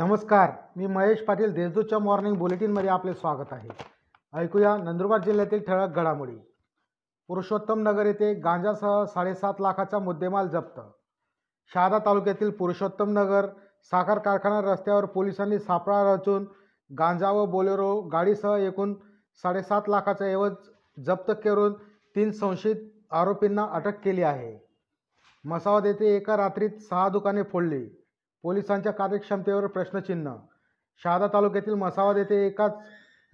नमस्कार मी महेश पाटील देशदूतच्या मॉर्निंग बुलेटिनमध्ये आपले स्वागत आहे. ऐकूया नंदुरबार जिल्ह्यातील ठळक घडामोडी. पुरुषोत्तम नगर येथे गांजासह साडेसात लाखाचा मुद्देमाल जप्त. शहादा तालुक्यातील पुरुषोत्तम नगर साखर कारखाना रस्त्यावर पोलिसांनी सापळा रचून गांजा व बोलेरो गाडीसह एकूण साडेसात लाखाचा ऐवज जप्त करून तीन संशयित आरोपींना अटक केली आहे. मसावद येथे एका रात्रीत सहा दुकाने फोडली. पोलिसांच्या कार्यक्षमतेवर प्रश्नचिन्ह. शहादा तालुक्यातील मसावाद येथे एकाच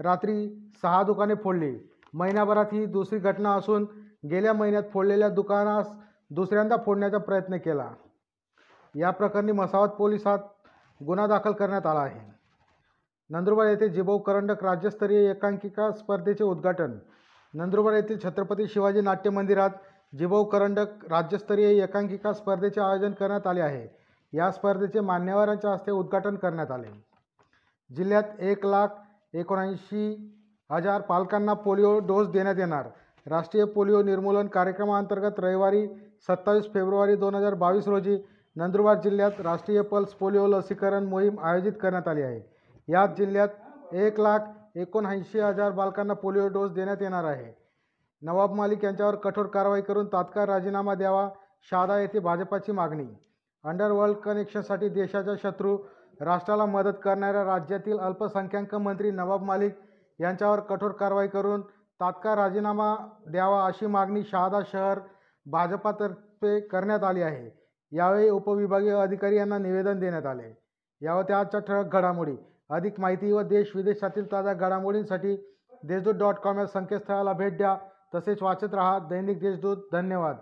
रात्री सहा दुकाने फोडली. महिन्याभरात ही दुसरी घटना असून गेल्या महिन्यात फोडलेल्या दुकानास दुसऱ्यांदा फोडण्याचा प्रयत्न केला. या प्रकरणी मसावद पोलिसात गुन्हा दाखल करण्यात आला आहे. नंदुरबार येथे जिभाऊ करंडक राज्यस्तरीय एकांकिका स्पर्धेचे उद्घाटन. नंदुरबार येथील छत्रपती शिवाजी नाट्य मंदिरात जिभाऊ करंडक राज्यस्तरीय एकांकिका स्पर्धेचे आयोजन करण्यात आले आहे. या स्पर्धेचे मान्यवरांच्या हस्ते उद्घाटन करण्यात आले. जिल्ह्यात एक लाख एकोणऐंशी हजार पालकांना पोलिओ डोस देण्यात येणार. राष्ट्रीय पोलिओ निर्मूलन कार्यक्रमाअंतर्गत रविवारी सत्तावीस फेब्रुवारी दोन हजार बावीस रोजी नंदुरबार जिल्ह्यात राष्ट्रीय पल्स पोलिओ लसीकरण मोहीम आयोजित करण्यात आली आहे. यात जिल्ह्यात एक लाख एकोणऐंशी हजार बालकांना पोलिओ डोस देण्यात येणार आहे. नवाब मालिक यांच्यावर कठोर कारवाई करून तात्काळ राजीनामा द्यावा शहादा येथे भाजपाची मागणी अंडरवर्ल्ड कनेक्शनसाठी देशाच्या शत्रू राष्ट्राला मदत करणाऱ्या राज्यातील अल्पसंख्याक मंत्री नवाब मालिक यांच्यावर कठोर कारवाई करून तात्काळ राजीनामा द्यावा अशी मागणी शहादा शहर भाजपातर्फे करण्यात आली आहे. यावेळी उपविभागीय अधिकारी यांना निवेदन देण्यात आले. यावर त्या आजच्या ठळक घडामोडी. अधिक माहिती व देश विदेशातील ताज्या घडामोडींसाठी देशदूत डॉट कॉम या संकेतस्थळाला भेट द्या. तसेच वाचत रहा दैनिक देशदूत. धन्यवाद.